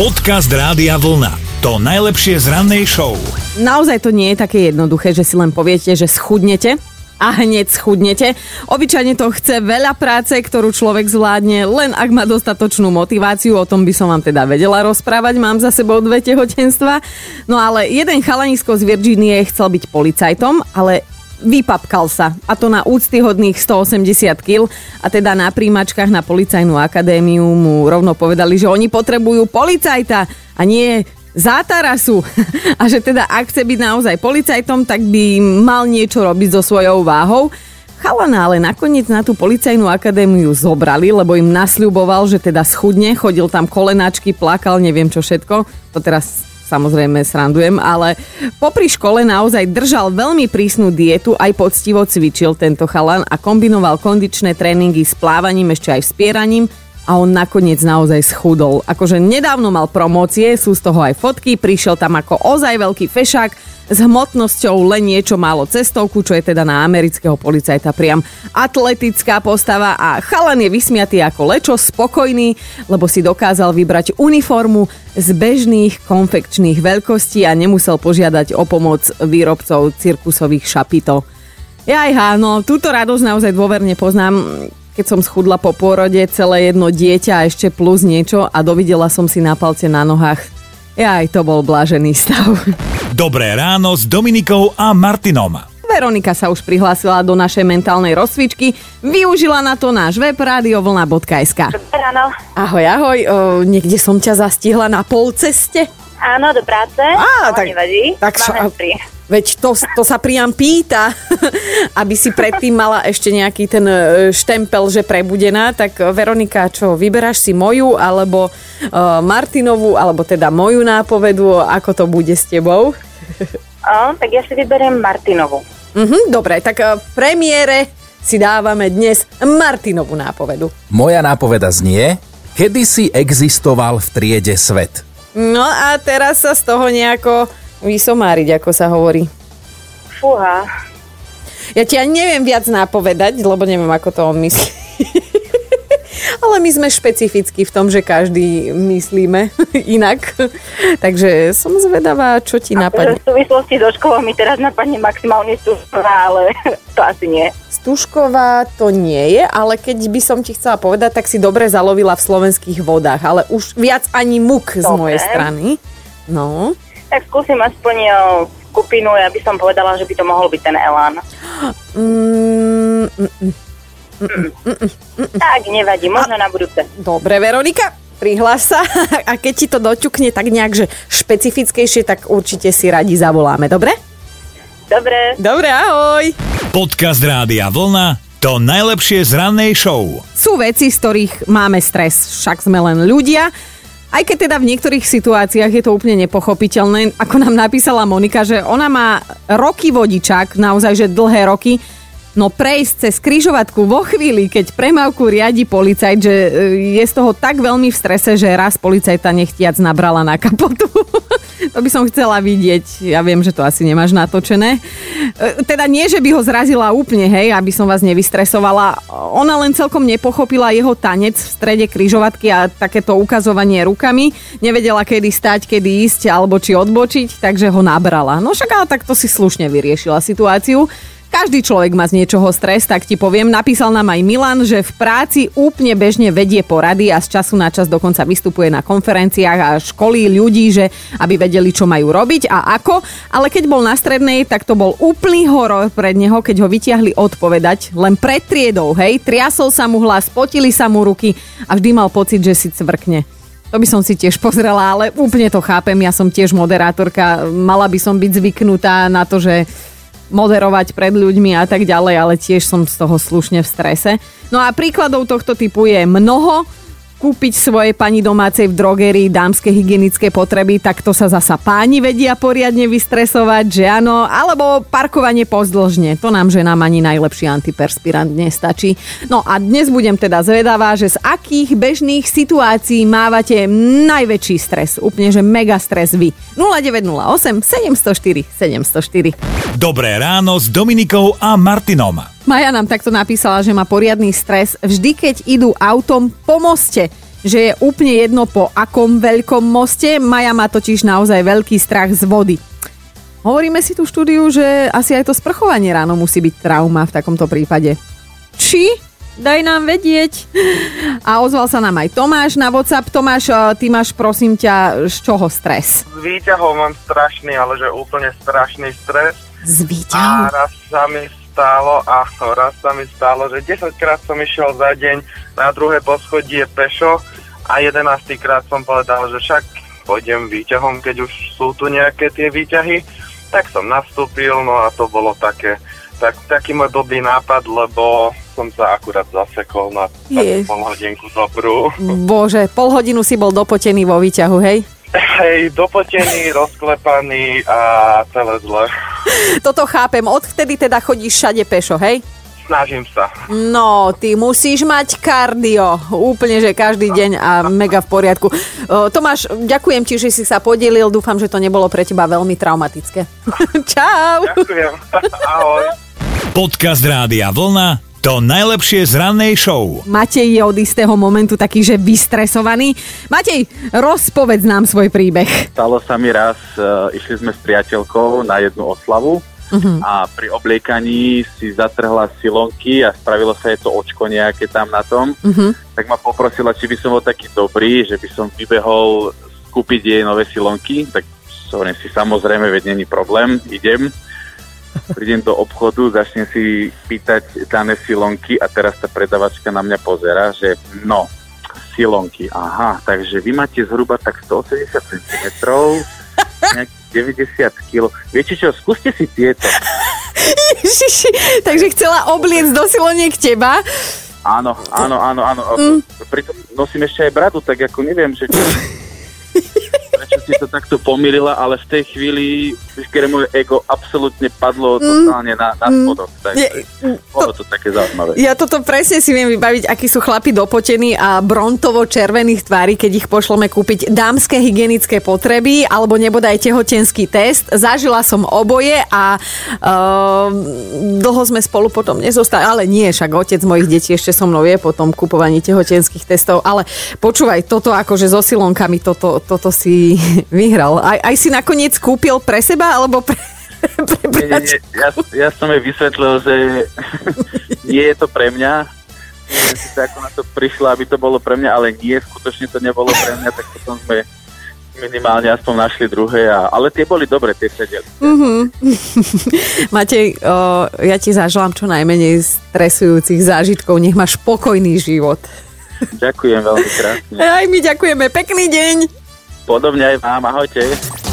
Podcast Rádia Vlna. To najlepšie z rannej show. Naozaj to nie je také jednoduché, že si len poviete, že schudnete a hneď schudnete. Obyčajne to chce veľa práce, ktorú človek zvládne, len ak má dostatočnú motiváciu, o tom by som vám teda vedela rozprávať, mám za sebou dve tehotenstva. No ale jeden chalanisko z Virginie chcel byť policajtom, ale vypapkal sa. A to na úctyhodných 180 kg. A teda na príjmačkách na policajnú akadémiu mu rovno povedali, že oni potrebujú policajta a nie zátarasu. A že teda ak chce byť naozaj policajtom, tak by mal niečo robiť so svojou váhou. Chalana ale nakoniec na tú policajnú akadémiu zobrali, lebo im nasľuboval, že teda schudne, chodil tam kolenáčky, plakal, neviem čo všetko. To teraz samozrejme srandujem, ale popri škole naozaj držal veľmi prísnu dietu, aj poctivo cvičil tento chalan a kombinoval kondičné tréningy s plávaním, ešte aj spieraním a on nakoniec naozaj schudol. Akože nedávno mal promócie, sú z toho aj fotky, prišiel tam ako ozaj veľký fešák, s hmotnosťou len niečo málo cestovku, čo je teda na amerického policajta priam atletická postava a chalan je vysmiatý ako lečo, spokojný, lebo si dokázal vybrať uniformu z bežných konfekčných veľkostí a nemusel požiadať o pomoc výrobcov cirkusových šapito. Jaj, no, túto radosť naozaj dôverne poznám keď som schudla po pôrode celé jedno dieťa a ešte plus niečo a dovidela som si na palce na nohách. Ja aj to bol blážený stav. Dobré ráno s Dominikou a Martinom. Veronika sa už prihlásila do našej mentálnej rozcvičky. Využila na to náš web radiovlna.sk. Ráno. Ahoj, ahoj. O, niekde som ťa zastihla na polceste. Áno, do práce. Á, tak- nevadí. tak Máme. Veď to, to sa priam pýta, aby si predtým mala ešte nejaký ten e, štempel, že prebudená. Tak e, Veronika, čo, vyberáš si moju, alebo uh, Martinovú, alebo teda moju nápovedu, ako to bude s tebou? O, tak ja si vyberiem Martinovu. Mhm, dobre, tak e, v premiére si dávame dnes Martinovú nápovedu. Moja nápoveda znie, kedy si existoval v triede svet. No a teraz sa z toho nejako vysomáriť, ako sa hovorí. Fúha. Ja ti ani neviem viac nápovedať, lebo neviem, ako to on myslí. Ale my sme špecificky v tom, že každý myslíme inak. Takže som zvedavá, čo ti Že napadne. v súvislosti so školou mi teraz napadne maximálne stužková, ale to asi nie. Stužková to nie je, ale keď by som ti chcela povedať, tak si dobre zalovila v slovenských vodách, ale už viac ani muk z mojej strany. No. Tak skúsim aspoň o, skupinu, ja by som povedala, že by to mohol byť ten Elán. Mm, mm, Tak, nevadí, možno na budúce. Dobre, Veronika, prihlás sa a keď ti to doťukne tak nejak, že špecifickejšie, tak určite si radi zavoláme, dobre? Dobre, Dobre, ahoj! Podcast Rádia Vlna. To najlepšie z rannej show. Sú veci, z ktorých máme stres, však sme len ľudia. Aj keď teda v niektorých situáciách je to úplne nepochopiteľné, ako nám napísala Monika, že ona má roky vodičák, naozaj, že dlhé roky, no prejsť cez kryžovatku vo chvíli, keď premávku riadi policajt, že e, je z toho tak veľmi v strese, že raz policajta nechtiac nabrala na kapotu. to by som chcela vidieť. Ja viem, že to asi nemáš natočené. E, Teda nie, že by ho zrazila úplne, hej, aby som vás nevystresovala. Ona len celkom nepochopila jeho tanec v strede kryžovatky a takéto ukazovanie rukami. Nevedela, kedy stať, kedy ísť alebo či odbočiť, takže ho nabrala. No však ale takto si slušne vyriešila situáciu. Každý človek má z niečoho stres, tak ti poviem. Napísal nám aj Milan, že v práci úplne bežne vedie porady a z času na čas dokonca vystupuje na konferenciách a školí ľudí, že aby vedeli, čo majú robiť a ako. Ale keď bol na strednej, tak to bol úplný horor pred neho, keď ho vytiahli odpovedať len pred triedou, hej. Triasol sa mu hlas, potili sa mu ruky a vždy mal pocit, že si cvrkne. To by som si tiež pozrela, ale úplne to chápem. Ja som tiež moderátorka. Mala by som byť zvyknutá na to, že moderovať pred ľuďmi a tak ďalej, ale tiež som z toho slušne v strese. No a príkladov tohto typu je mnoho. Kúpiť svojej pani domácej v drogerii dámske hygienické potreby, tak to sa zasa páni vedia poriadne vystresovať, že áno, alebo parkovanie pozdĺžne. To nám ženám ani najlepší antiperspirant nestačí. No a dnes budem teda zvedavá, že z akých bežných situácií mávate najväčší stres. Úplne, že mega stres vy. 0908 704 704. Dobré ráno s Dominikou a Martinom. Maja nám takto napísala, že má poriadny stres vždy, keď idú autom po moste. že je úplne jedno po akom veľkom moste. Maja má totiž naozaj veľký strach z vody. Hovoríme si tu štúdiu, že asi aj to sprchovanie ráno musí byť trauma v takomto prípade. Či? Daj nám vedieť. A ozval sa nám aj Tomáš na WhatsApp. Tomáš, eh, ty máš prosím ťa z čoho stres? Z výťahov mám strašný, ale že úplne strašný stres. Z A výťahu. raz sa mi stálo, a raz sa mi stalo, že 10 krát som išiel za deň na druhé poschodie pešo a 11 krát som povedal, že však pôjdem výťahom, keď už sú tu nejaké tie výťahy. Tak som nastúpil, no a to bolo také, tak, taký môj blbý nápad, lebo som sa akurát zasekol na takú pol hodinku dobrú. Bože, pol hodinu si bol dopotený vo výťahu, hej? Hej, dopotený, rozklepaný a celé zle. Toto chápem. Odvtedy teda chodíš všade pešo, hej? Snažím sa. No, ty musíš mať kardio. Úplne, že každý deň a mega v poriadku. Tomáš, ďakujem ti, že si sa podielil. Dúfam, že to nebolo pre teba veľmi traumatické. Čau. Ďakujem. Ahoj. Podcast Rádia Vlna to najlepšie z rannej show. Matej je od istého momentu taký, že vystresovaný. Matej, rozpovedz nám svoj príbeh. Stalo sa mi raz, uh, išli sme s priateľkou na jednu oslavu uh-huh. a pri obliekaní si zatrhla silonky a spravilo sa jej to očko nejaké tam na tom. Uh-huh. Tak ma poprosila, či by som bol taký dobrý, že by som vybehol kúpiť jej nové silonky. Tak hovorím si, samozrejme, veď není problém, idem. Prídem do obchodu, začnem si pýtať dané silonky a teraz tá predavačka na mňa pozera, že no, silonky, aha, takže vy máte zhruba tak 180 cm, nejakých 90 kg. Viete čo, skúste si tieto. Ježiši, takže chcela obliecť do siloniek teba. Áno, áno, áno, áno. Mm. Pritom nosím ešte aj bradu, tak ako neviem, že čo... Prečo si to takto pomýlila, ale v tej chvíli moje ego absolútne padlo totálne na, na spodok. Takže bolo to také zaujímavé. Ja toto presne si viem vybaviť, akí sú chlapi dopotení a brontovo-červených tvári, keď ich pošleme kúpiť dámske hygienické potreby alebo nebodaj tehotenský test. Zažila som oboje a uh, dlho sme spolu potom nezostali, ale nie, však otec mojich detí ešte so mnou je po tom kupovaní tehotenských testov, ale počúvaj, toto akože so silonkami, toto, toto si vyhral. Aj, aj si nakoniec kúpil pre seba, alebo pre, pre Nie, nie, nie. Ja, ja som jej vysvetlil, že nie je to pre mňa. Sa, ako na to prišla, aby to bolo pre mňa, ale nie, skutočne to nebolo pre mňa, tak potom sme minimálne aspoň našli druhé, a, ale tie boli dobre, tie sedeli. Matej, o, ja ti zaželám čo najmenej stresujúcich zážitkov. Nech máš pokojný život. Ďakujem veľmi krásne. Aj my ďakujeme. Pekný deň. Podobne aj vám, ahojte.